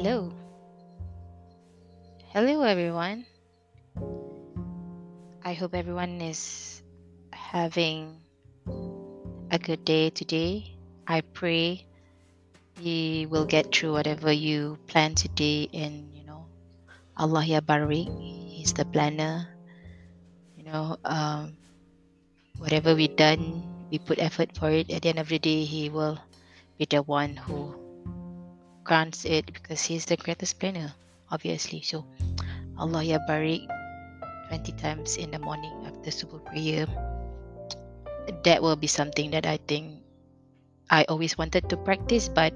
Hello. Hello, everyone. I hope everyone is having a good day today. I pray you will get through whatever you plan today and you know Allah ya He's the planner you know um, whatever we done we put effort for it at the end of the day He will be the one who grants it because He's the greatest planner obviously so Allah ya barik 20 times in the morning after subuh prayer that will be something that I think I always wanted to practice, but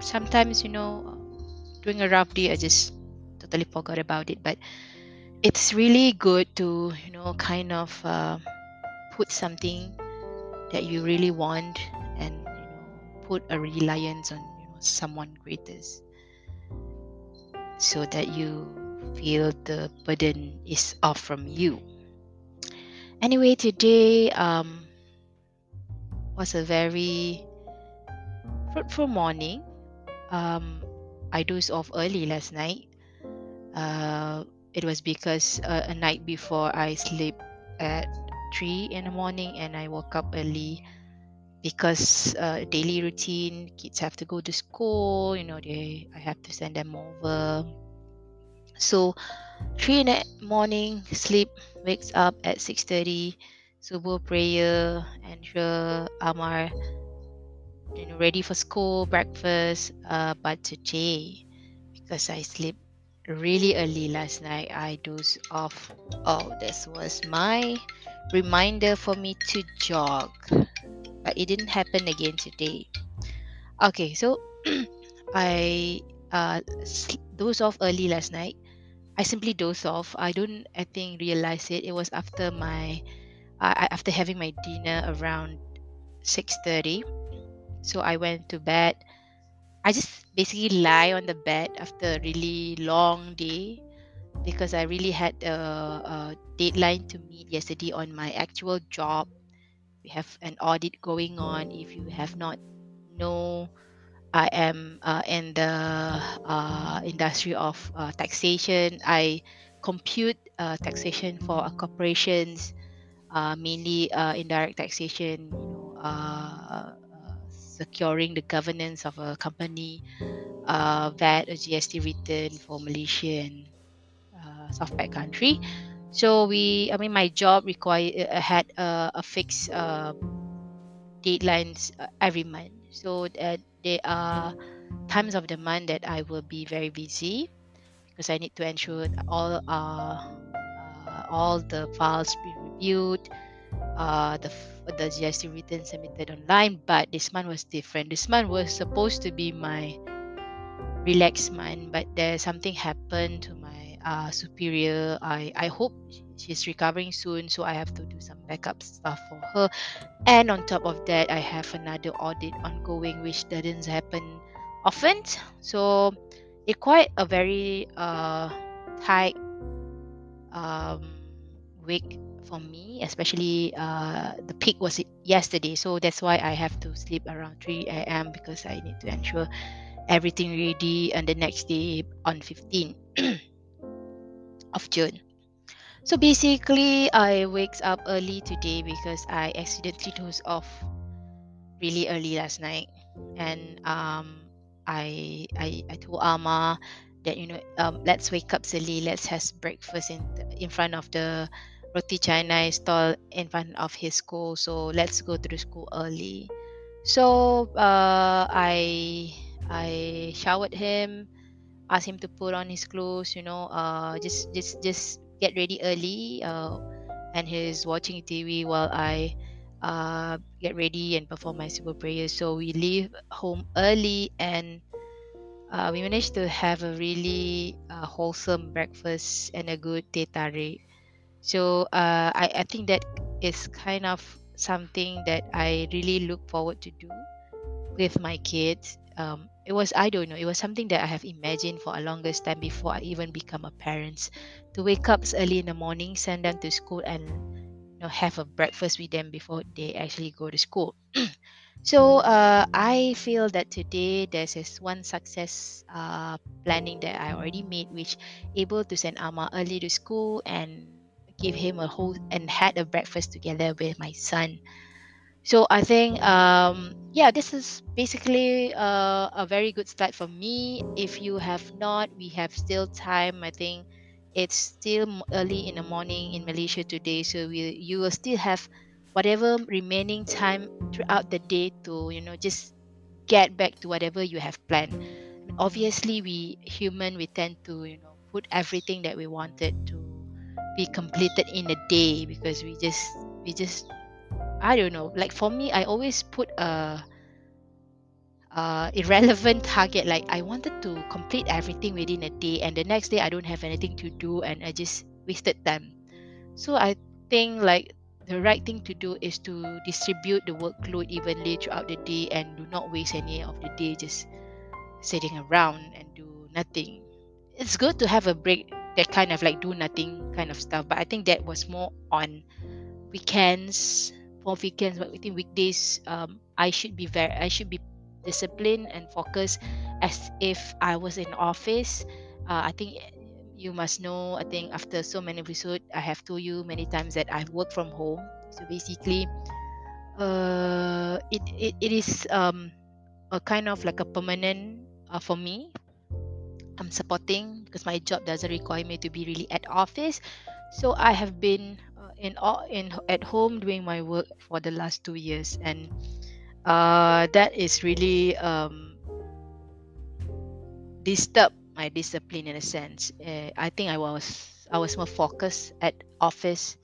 sometimes, you know, during a rough day, I just totally forgot about it. But it's really good to, you know, kind of uh, put something that you really want and, you know, put a reliance on, someone greatest so that you feel the burden is off from you. Anyway, today um, was a very fruitful morning. Um, I dozed off early last night. Uh, it was because uh, a night before I slept at three in the morning and I woke up early because uh, daily routine. Kids have to go to school. You know, they I have to send them over. So three in the morning, sleep, wakes up at six thirty, subuh prayer, and ensure Amar you know ready for school, breakfast. Uh, but today, because I sleep really early last night, I dozed off. Oh, this was my reminder for me to jog, but it didn't happen again today. Okay, so I uh dozed off early last night I simply dozed off. I don't, I think, realize it. It was after my, uh, after having my dinner around six thirty. So I went to bed. I just basically lie on the bed after a really long day because I really had a, a deadline to meet yesterday on my actual job. We have an audit going on. If you have not know I am uh, in the uh, industry of uh, taxation. I compute uh, taxation for corporations, uh, mainly uh, indirect taxation, you know, securing the governance of a company, VAT, a GST return for Malaysian South Pac country. So we, I mean, my job required uh, had uh, a fixed uh, deadlines uh, every month. So that there are times of the month that I will be very busy because I need to ensure all uh, uh, all the files be reviewed, uh, the the GST return submitted online. But this month was different. This month was supposed to be my relaxed month, but there something happened to my uh, superior. I I hope she's recovering soon, so I have to do some backup stuff for her. And on top of that, I have another audit ongoing, which doesn't happen often. So it's quite a very uh, tight um, week for me, especially uh, the peak was yesterday. So that's why I have to sleep around 3 a.m. because I need to ensure everything ready on the next day on 15 of June. So basically, I wakes up early today because I accidentally dozed off really early last night, and um, I I I told Alma that you know um, let's wake up early, let's have breakfast in in front of the roti canai stall in front of his school. So let's go to the school early. So uh, I I showered him, asked him to put on his clothes. You know, uh, just just just get ready early uh, and he's watching TV while I uh, get ready and perform my subuh prayers. So we leave home early and uh, we managed to have a really uh, wholesome breakfast and a good teh tarik. So uh, I, I think that is kind of something that I really look forward to do with my kids. Um, it was I don't know it was something that I have imagined for a longest time before I even become a parent to wake up early in the morning send them to school and you know have a breakfast with them before they actually go to school So uh, I feel that today there's this one success uh, planning that I already made, which able to send Ama early to school and give him a whole and had a breakfast together with my son. So I think um, yeah, this is basically uh, a very good start for me. If you have not, we have still time. I think it's still early in the morning in Malaysia today, so we you will still have whatever remaining time throughout the day to you know just get back to whatever you have planned obviously we human we tend to you know put everything that we wanted to be completed in a day because we just we just i don't know. Like for me i always put a irrelevant target. Like i wanted to complete everything within a day and the next day i don't have anything to do and i just wasted time. So i think like the right thing to do is to distribute the workload evenly throughout the day and do not waste any of the day just sitting around and do nothing. It's good to have a break that kind of like do nothing kind of stuff, but I think that was more on weekends for weekends, but within weekdays, um, I should be very I should be disciplined and focused as if I was in office. Uh, I think you must know i think after so many episodes i have told you many times that i work from home so basically uh it, it, it is um a kind of like a permanent uh, for me i'm supporting because my job doesn't require me to be really at office so i have been in in at home doing my work for the last two years and uh that is really um disturbed my discipline in a sense. Uh, I think I was I was more focused at office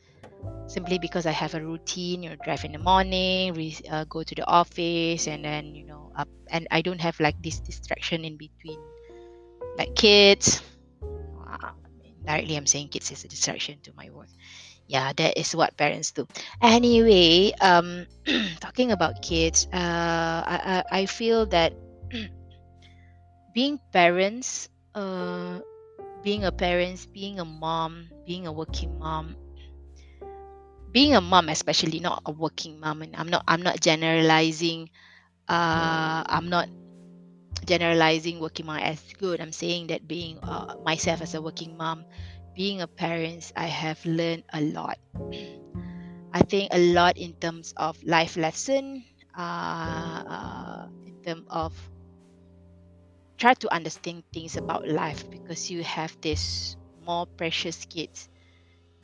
simply because I have a routine. You know, drive in the morning, re- uh, go to the office, and then you know, up, and I don't have like this distraction in between, like kids. Directly, I'm saying kids is a distraction to my work. Yeah, that is what parents do. Anyway, um, talking about kids, uh, I, I I feel that being parents uh, being a parent, being a mom, being a working mom, being a mom, especially not a working mom, and I'm not I'm not generalizing. Uh, I'm not generalizing working mom as good. I'm saying that being uh, myself as a working mom, being a parent, I have learned a lot. I think a lot in terms of life lesson, uh, uh, in terms of try to understand things about life because you have this more precious kids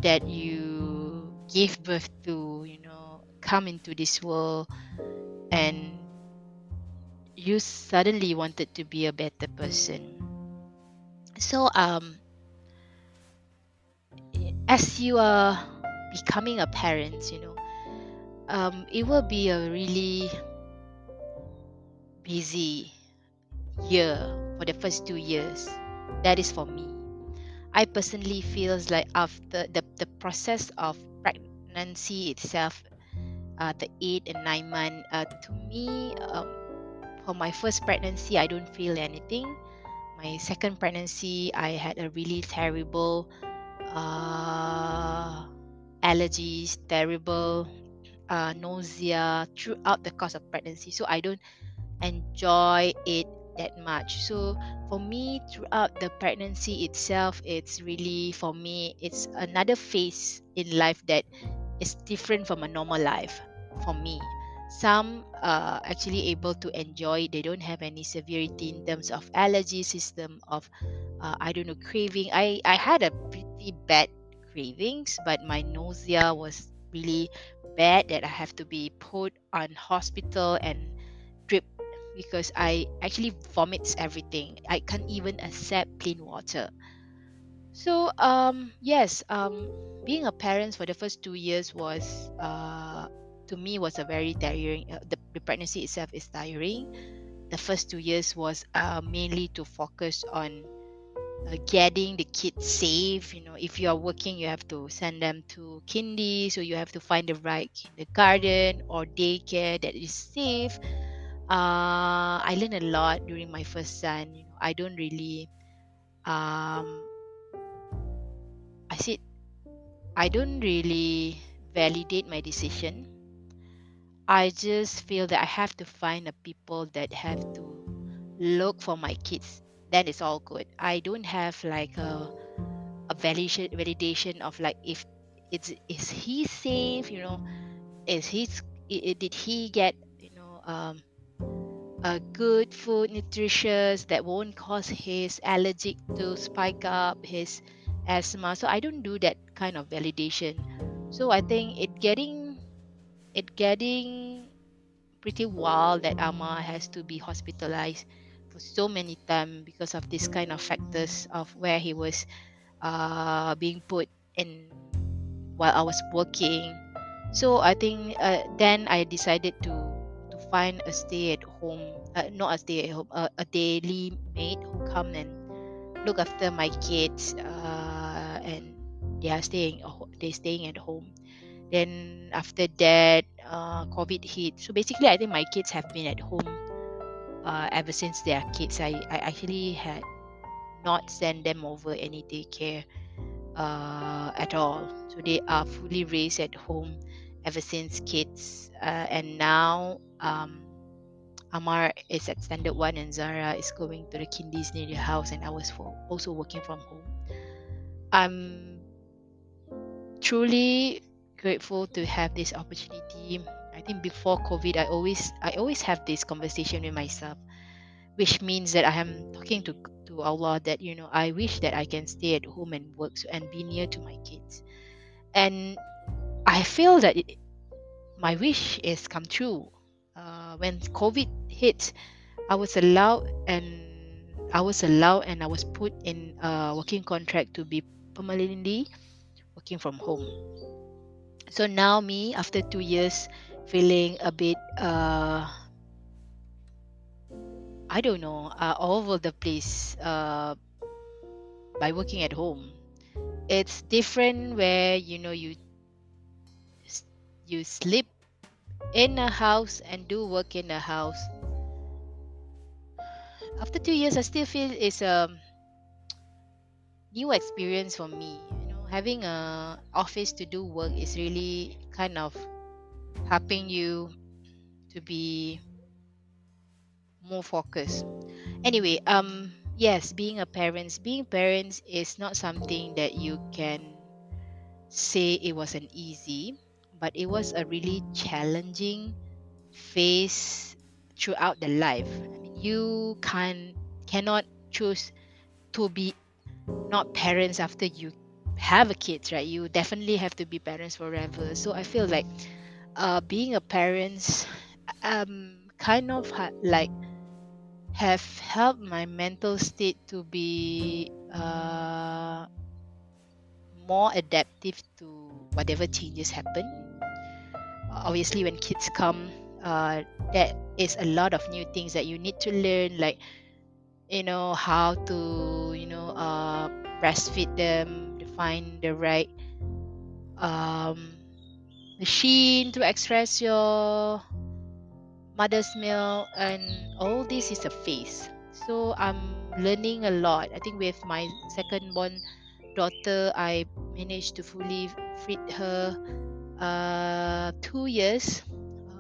that you give birth to you know come into this world and you suddenly wanted to be a better person so um as you are becoming a parent you know um it will be a really busy year for the first two years. That is for me. I personally feels like after the, the process of pregnancy itself, uh, the eight and nine month, uh, to me, um, for my first pregnancy, I don't feel anything. My second pregnancy, I had a really terrible uh, allergies, terrible uh, nausea throughout the course of pregnancy. So I don't enjoy it that much so for me throughout the pregnancy itself it's really for me it's another phase in life that is different from a normal life for me some are actually able to enjoy they don't have any severity in terms of allergy system of uh, i don't know craving i i had a pretty bad cravings but my nausea was really bad that i have to be put on hospital and drip because I actually vomits everything. I can't even accept plain water. So um yes, um being a parent for the first two years was uh to me was a very tiring. Uh, the, the pregnancy itself is tiring. The first two years was uh, mainly to focus on uh, getting the kids safe. You know, if you are working, you have to send them to kindy, so you have to find the right kindergarten or daycare that is safe uh, I learned a lot during my first son. You know, I don't really, um, I said, I don't really validate my decision. I just feel that I have to find a people that have to look for my kids. Then it's all good. I don't have like a a validation validation of like if it's is he safe, you know, is he did he get you know um a good food nutritious that won't cause his allergic to spike up his asthma so i don't do that kind of validation so i think it getting it getting pretty wild that ama has to be hospitalized for so many times because of this kind of factors of where he was uh, being put in while i was working. So i think uh, then i decided to to find a stay at home uh, not a stay at home uh, a daily maid who come and look after my kids uh, and they are staying they staying at home then after that uh, covid hit. So basically i think my kids have been at home uh, ever since they are kids. I, I actually had not sent them over any daycare uh, at all. So they are fully raised at home ever since kids. Uh, and now um, Amar is at standard one and Zara is going to the kindies near the house and I was for, also working from home. I'm truly grateful to have this opportunity. I think before COVID I always I always have this conversation with myself, which means that I am talking to to Allah that you know I wish that I can stay at home and work and be near to my kids. And I feel that it, my wish is come true uh, when COVID hit, I was allowed and I was allowed and I was put in a working contract to be permanently working from home. So now me, after two years, feeling a bit uh, I don't know, uh, all over the place uh, by working at home. It's different where you know you you sleep in a house and do work in a house after two years i still feel it's a new experience for me having a office to do work is really kind of helping you to be more focused anyway um yes being a parent being parents is not something that you can say it was an easy but it was a really challenging phase throughout the life. You can cannot choose to be not parents after you have a kid, right? You definitely have to be parents forever. So I feel like uh, being a parent um kind of ha- like have helped my mental state to be uh, more adaptive to whatever changes happen obviously when kids come uh, there is a lot of new things that you need to learn like you know how to you know uh, breastfeed them find the right um, machine to express your mother's milk and all this is a phase. So i'm learning a lot. I think with my second born daughter i managed to fully feed her uh, two years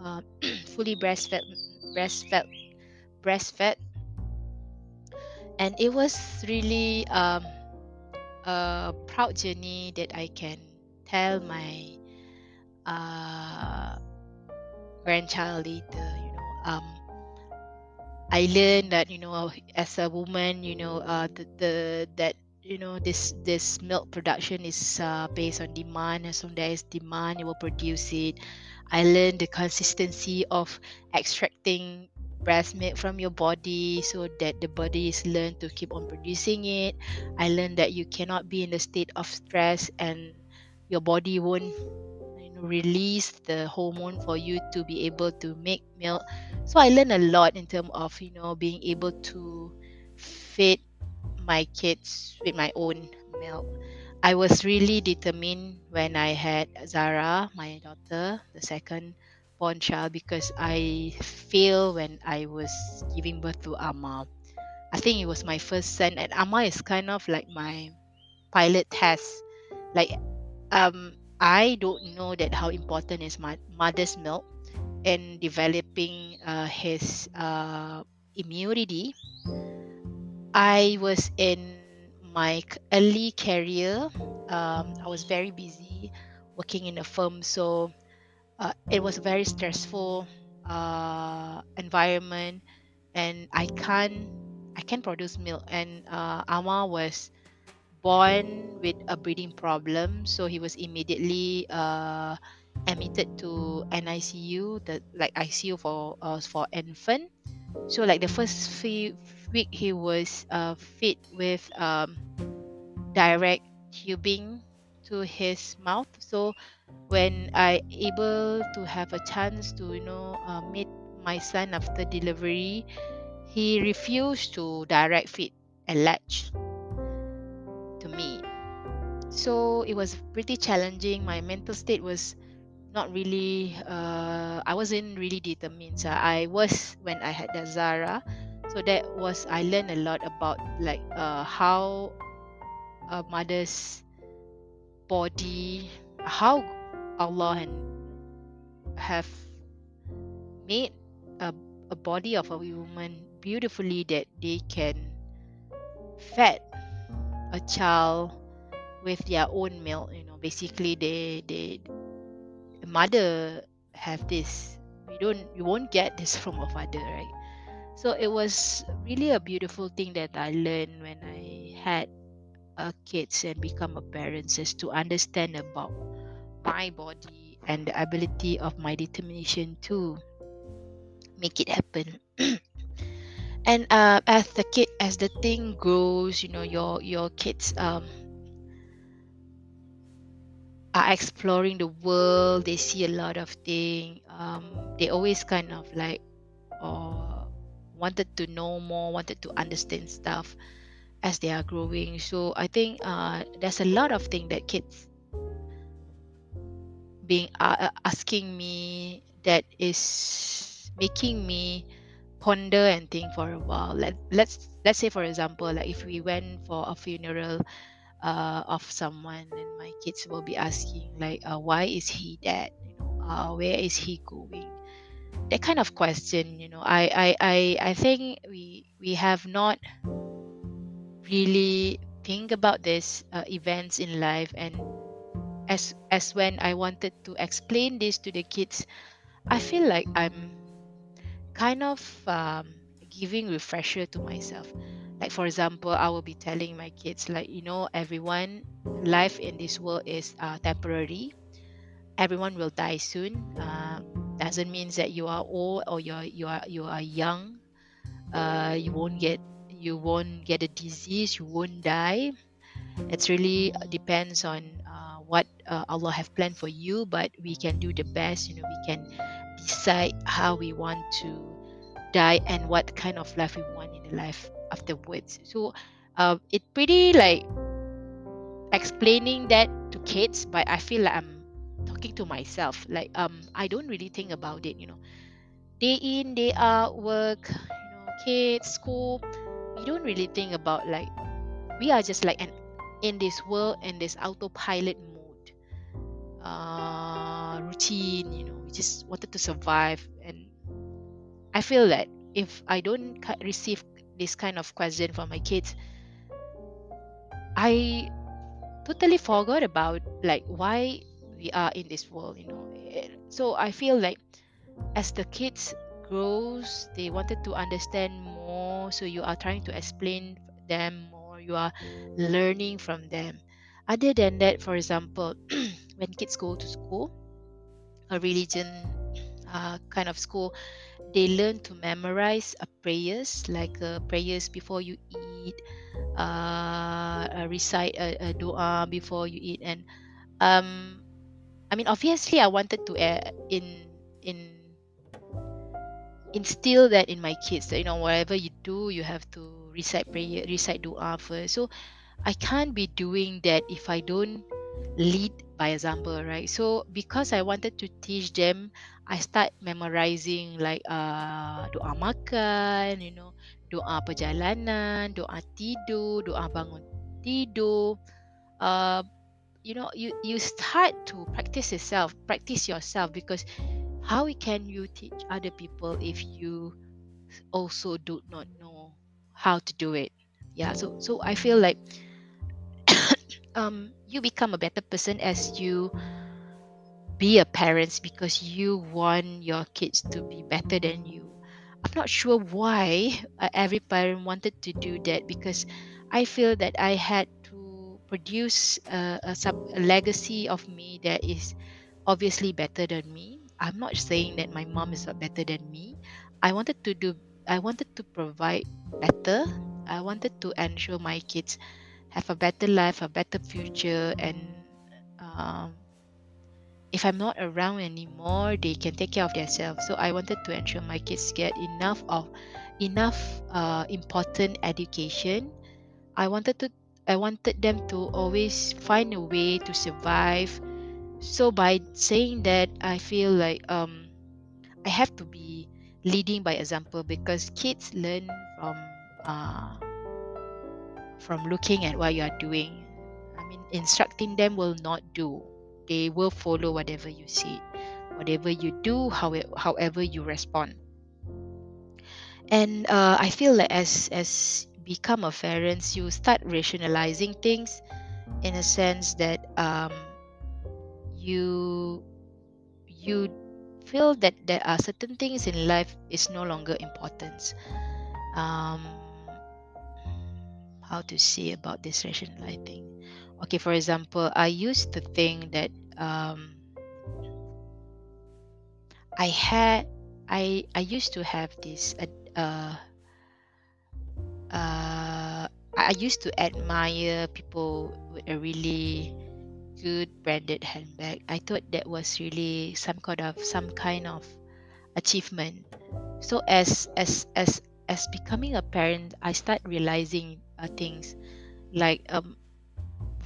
uh, fully breastfed breastfed breastfed. And it was really um, a proud journey that I can tell my uh, grandchild later you know um, I learned that you know as a woman you know uh, the, the that you know this this milk production is uh, based on demand as soon there is demand it will produce it. I learned the consistency of extracting breast milk from your body so that the body is learned to keep on producing it i learned that you cannot be in a state of stress and your body won't you know, release the hormone for you to be able to make milk so i learned a lot in terms of you know being able to feed my kids with my own milk. I was really determined when I had Zara, my daughter, the second born child, because I failed when I was giving birth to Amma. I think it was my first son, and Amma is kind of like my pilot test. Like, um, I don't know that how important is my mother's milk, in developing uh, his uh, immunity, I was in my early career. Um, I was very busy working in a firm, so uh, it was a very stressful uh, environment, and I can't I can't produce milk. And uh, Ama was born with a breathing problem, so he was immediately uh, admitted to NICU, the like ICU for uh, for infant. So like the first few week, he was uh, fit with um, direct tubing to his mouth. So when I able to have a chance to you know uh, meet my son after delivery, he refused to direct feed latch to me. So it was pretty challenging. My mental state was not really uh, I wasn't really determined. So I was when I had the Zara. So that was I learned a lot about like uh, how mother's body, how Allah have made a, a body of a woman beautifully that they can fed a child with their own milk you know. Basically they they the mother have this. We don't you won't get this from a father right? So it was really a beautiful thing that i learned when i had a kids and become a parent is to understand about my body and the ability of my determination to make it happen. And uh, as the kid as the thing grows you know your your kids um are exploring the world they see a lot of things um they always kind of like uh, wanted to know more wanted to understand stuff as they are growing. So i think uh, there's a lot of things that kids being uh, asking me that is making me ponder and think for a while. Let, let's let's say for example like if we went for a funeral uh, of someone and my kids will be asking like uh, why is he dead? Uh, where is he going? That kind of question you know I, I i i think we we have not really think about these uh, events in life and as as when i wanted to explain this to the kids i feel like i'm kind of um, giving refresher to myself. Like for example i will be telling my kids like you know everyone life in this world is uh, temporary. Everyone will die soon. Uh, doesn't mean that you are old or you're you are you are young. Uh, you won't get you won't get a disease you won't die. It's really uh, depends on uh, what uh, allah have planned for you but we can do the best you know we can decide how we want to die and what kind of life we want in the life afterwards. So uh, it pretty like explaining that to kids but i feel like i'm talking to myself. Like um i don't really think about it you know. Day in day out work you know kids school we don't really think about like we are just like an in this world in this autopilot mode. Uh routine you know we just wanted to survive. And i feel that if i don't receive this kind of question from my kids i totally forgot about like why we are in this world you know. So i feel like as the kids grows they wanted to understand so you are trying to explain them more you are learning from them. Other than that for example when kids go to school a religion uh, kind of school they learn to memorize uh, prayers like uh, prayers before you eat uh recite a, a dua before you eat. And um i mean obviously i wanted to uh, in in instill that in my kids that you know whatever you do you have to recite prayer recite dua first. So i can't be doing that if i don't lead by example right? So because i wanted to teach them i start memorizing like uh doa makan you know doa perjalanan doa tidur doa bangun tidur. Uh you know you you start to practice yourself practice yourself because how can you teach other people if you also do not know how to do it? Yeah so so i feel like um you become a better person as you be a parent because you want your kids to be better than you. I'm not sure why uh, every parent wanted to do that because i feel that i had to produce a, a, sub, a legacy of me that is obviously better than me i'm not saying that my mom is not better than me i wanted to do i wanted to provide better i wanted to ensure my kids have a better life a better future and um, if I'm not around anymore, they can take care of themselves. So I wanted to ensure my kids get enough of enough uh, important education. I wanted to I wanted them to always find a way to survive. So by saying that, I feel like um, I have to be leading by example because kids learn from uh, from looking at what you are doing. I mean, instructing them will not do they will follow whatever you see whatever you do however, however you respond and uh, i feel like as as become a parent you start rationalizing things in a sense that um, you you feel that there are certain things in life is no longer important um, how to say about this rationalizing okay for example i used to think that um, i had i i used to have this uh, uh, i used to admire people with a really good branded handbag. I thought that was really some kind of some kind of achievement. So as as as as becoming a parent i start realizing uh, things like um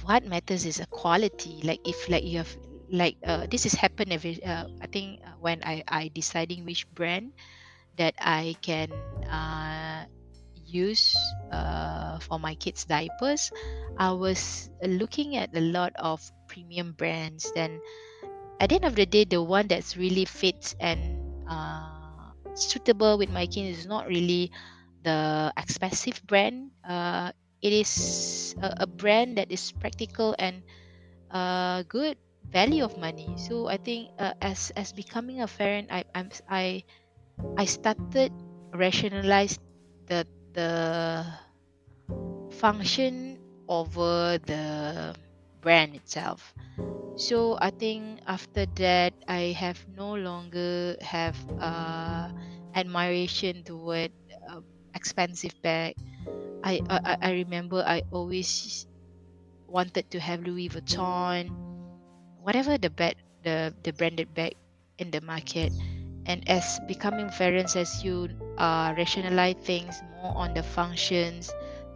what matters is a quality. Like if like you have like uh, this has happened every uh, i think uh, when i i deciding which brand that i can uh, use uh, for my kids diapers i was looking at a lot of premium brands then at the end of the day the one that's really fits and uh, suitable with my kids is not really the expensive brand. Uh, it is a, a brand that is practical and uh, good value of money. So i think uh, as as becoming a parent i i'm i i started rationalize the the function over the brand itself so i think after that i have no longer have uh admiration toward uh, expensive bag I, I I remember I always wanted to have Louis Vuitton, whatever the bag, the the branded bag in the market. And as becoming parents, as you uh, rationalize things more on the functions,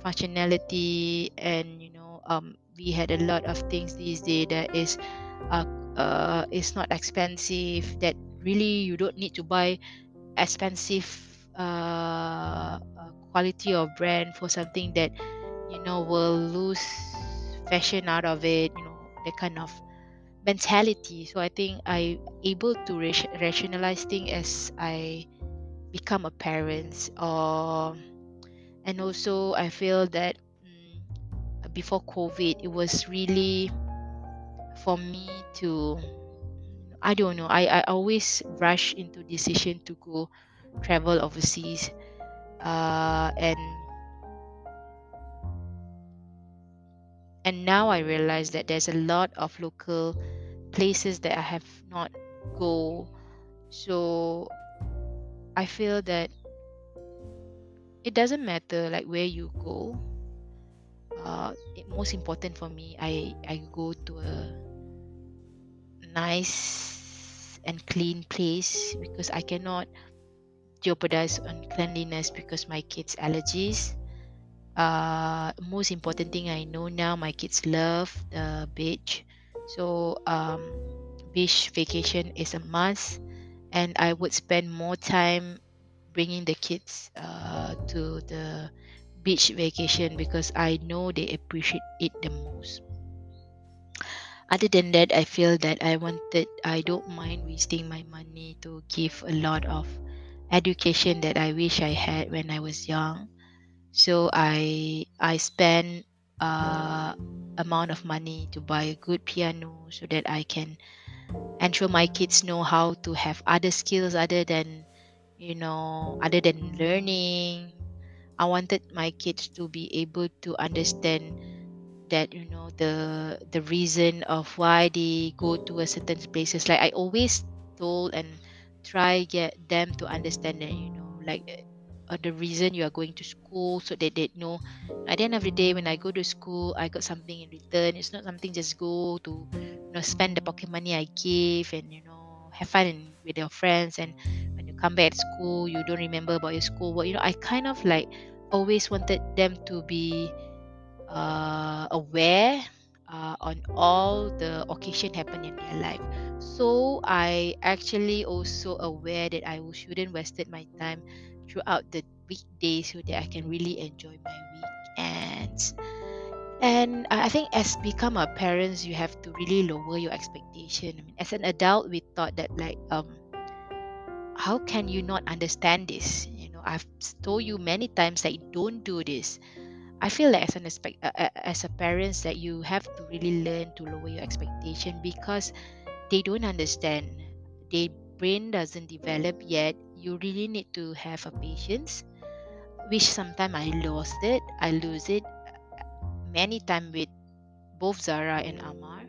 functionality, and you know, um, we had a lot of things these days that is, uh, uh, is not expensive. That really you don't need to buy expensive uh, uh, quality or brand for something that you know will lose fashion out of it you know that kind of mentality so i think i able to rationalize things as i become a parent or and also i feel that mm, before covid it was really for me to i don't know i i always rush into decision to go travel overseas uh, and and now I realize that there's a lot of local places that I have not go. So I feel that it doesn't matter like where you go uh, most important for me I I go to a nice and clean place because I cannot jeopardize on cleanliness because my kids allergies. Uh most important thing i know now my kids love the beach. So um beach vacation is a must and i would spend more time bringing the kids uh, to the beach vacation because i know they appreciate it the most. Other than that i feel that i wanted i don't mind wasting my money to give a lot of education that i wish i had when i was young. So i i spend uh amount of money to buy a good piano so that i can ensure my kids know how to have other skills other than you know other than learning i wanted my kids to be able to understand that you know the the reason of why they go to a certain places. Like i always told and try get them to understand that you know like uh, the reason you are going to school so that they know. At the end of the day when i go to school i got something in return. It's not something just go to you know spend the pocket money i give and you know have fun with your friends and come back to school you don't remember about your school work you know i kind of like always wanted them to be uh, aware uh, on all the occasion happen in their life. So i actually also aware that i shouldn't wasted my time throughout the weekday so that i can really enjoy my weekends. And i think as become our parents you have to really lower your expectation. I mean, as an adult we thought that like um how can you not understand this you know i've told you many times that don't do this I feel like as an expect uh, uh, as a parents that you have to really learn to lower your expectation because they don't understand. Their brain doesn't develop yet. You really need to have a patience, which sometimes I lost it. I lose it many times with both Zara and Amar.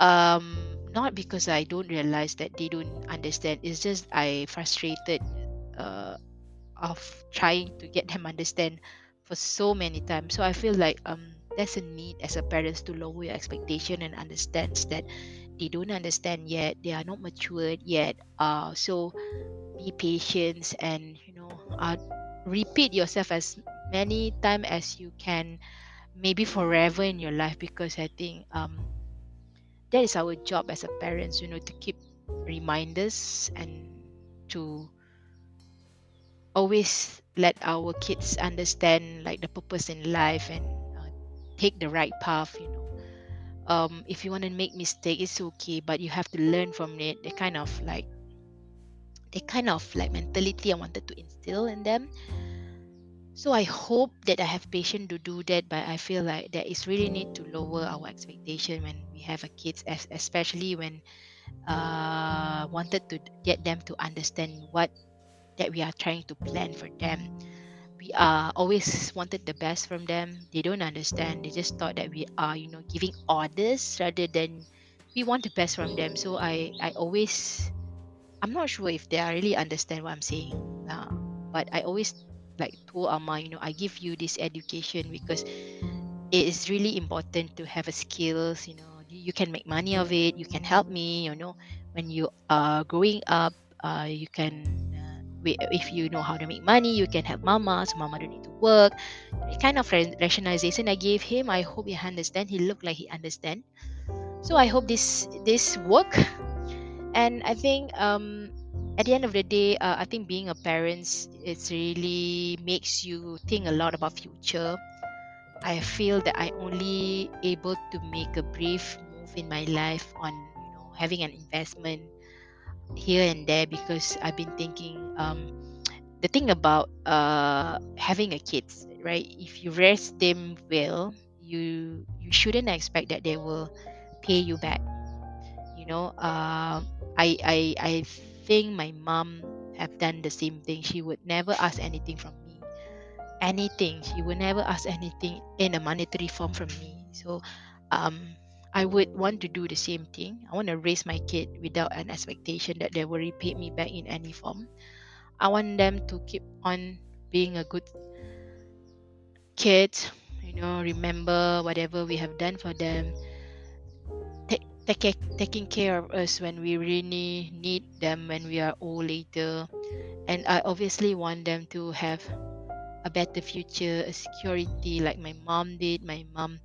Um, not because I don't realize that they don't understand. It's just I frustrated uh, of trying to get them understand for so many times. So I feel like um there's a need as a parents to lower your expectation and understands that they don't understand yet, they are not matured yet. Uh so be patient and you know uh repeat yourself as many time as you can maybe forever in your life because I think um that is our job as a parents, you know, to keep reminders and to always let our kids understand like the purpose in life and uh, take the right path you know. Um, if you want to make mistake it's okay but you have to learn from it. They kind of like the kind of like mentality i wanted to instill in them so i hope that i have patience to do that but i feel like there is really need to lower our expectation when we have a kids especially when uh, wanted to get them to understand what that we are trying to plan for them. We are always wanted the best from them. They don't understand. They just thought that we are, you know, giving orders rather than we want the best from them. So I, I always, I'm not sure if they are really understand what I'm saying. Uh, but I always like told Amma, you know, I give you this education because it is really important to have a skills. You know, you can make money of it. You can help me. You know, when you are growing up, uh, you can if you know how to make money you can help mama so mama don't need to work the kind of rationalization i gave him i hope he understand he looked like he understand so i hope this this work and i think um at the end of the day uh, i think being a parent it's really makes you think a lot about future i feel that i only able to make a brief move in my life on you know having an investment here and there because I've been thinking um, the thing about uh, having a kids, right? If you raise them well, you you shouldn't expect that they will pay you back. You know, uh, I I I think my mom have done the same thing. She would never ask anything from me, anything. She would never ask anything in a monetary form from me. So, um, I would want to do the same thing. I want to raise my kid without an expectation that they will repay me back in any form. I want them to keep on being a good kid, you know, remember whatever we have done for them, take, taking care of us when we really need them when we are old later. And I obviously want them to have a better future, a security like my mom did. My mom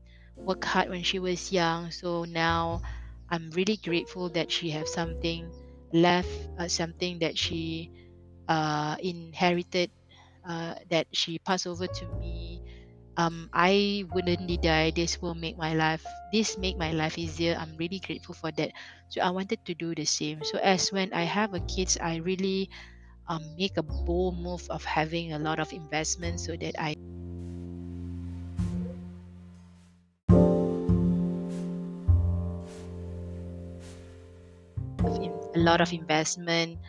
worked hard when she was young so now i'm really grateful that she have something left uh, something that she uh, inherited uh, that she passed over to me um, I wouldn't need die. This will make my life this make my life easier. I'm really grateful for that. So I wanted to do the same. So as when I have a kids, I really um, make a bold move of having a lot of investment so that I a lot of investment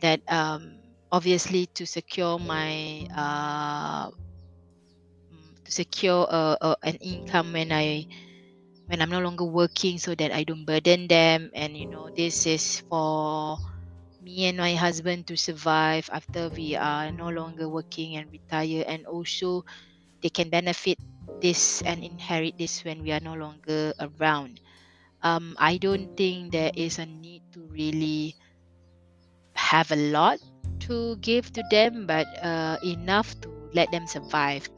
that um, obviously to secure my uh, secure a, an income when I when I'm no longer working so that I don't burden them. And you know this is for me and my husband to survive after we are no longer working and retire. And also they can benefit this and inherit this when we are no longer around. Um, i don't think there is a need to really have a lot to give to them but uh, enough to let them survive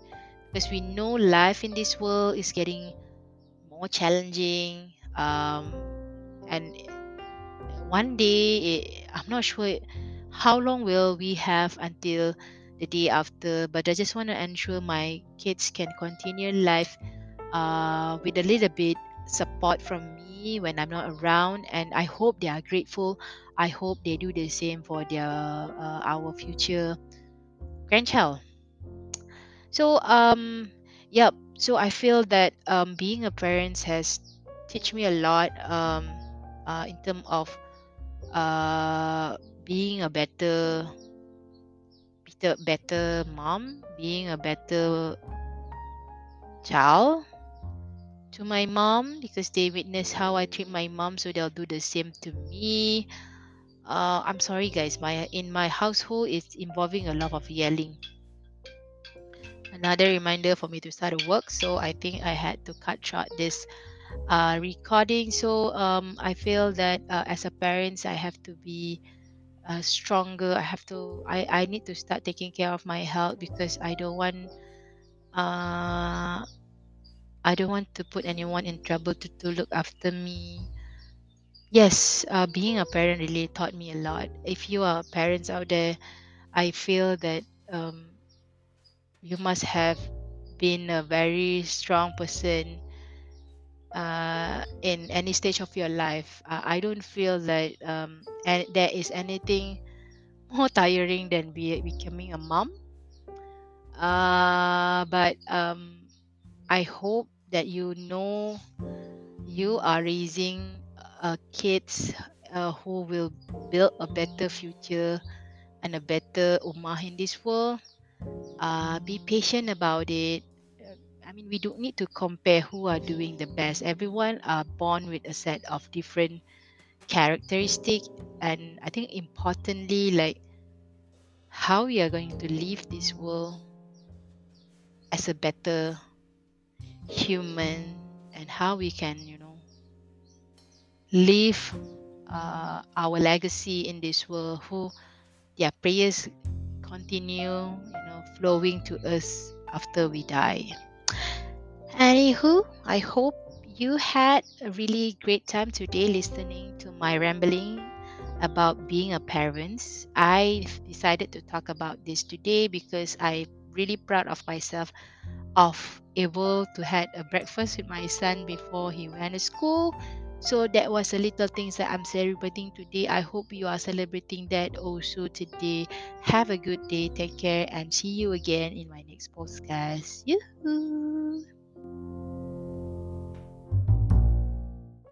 because we know life in this world is getting more challenging um, and one day it, i'm not sure how long will we have until the day after but i just want to ensure my kids can continue life uh, with a little bit support from me when i'm not around and i hope they are grateful. I hope they do the same for their uh, our future grandchild so um yep so i feel that um, being a parent has teach me a lot um, uh, in terms of uh, being a better better better mom being a better child to my mom because they witness how I treat my mom so they'll do the same to me. Uh, I'm sorry guys. My in my household it's involving a lot of yelling another reminder for me to start work so I think I had to cut short this uh, recording. So um, I feel that uh, as a parent I have to be uh, stronger. I have to I, I need to start taking care of my health because i don't want uh i don't want to put anyone in trouble to, to look after me. Yes uh, being a parent really taught me a lot. If you are parents out there i feel that um, you must have been a very strong person uh, in any stage of your life uh, i don't feel that um, and there is anything more tiring than be, becoming a mom. Uh, but um, I hope that you know you are raising kids uh, who will build a better future and a better ummah in this world. Uh, be patient about it. I mean, we don't need to compare who are doing the best. Everyone are born with a set of different characteristic, and I think importantly, like how we are going to leave this world as a better human and how we can you know leave uh, our legacy in this world who their prayers continue flowing to us after we die anywho i hope you had a really great time today listening to my rambling about being a parent. I decided to talk about this today because I'm really proud of myself of able to had a breakfast with my son before he went to school. So that was a little things that I'm celebrating today. I hope you are celebrating that also today. Have a good day. Take care and see you again in my next podcast. Yoo-hoo!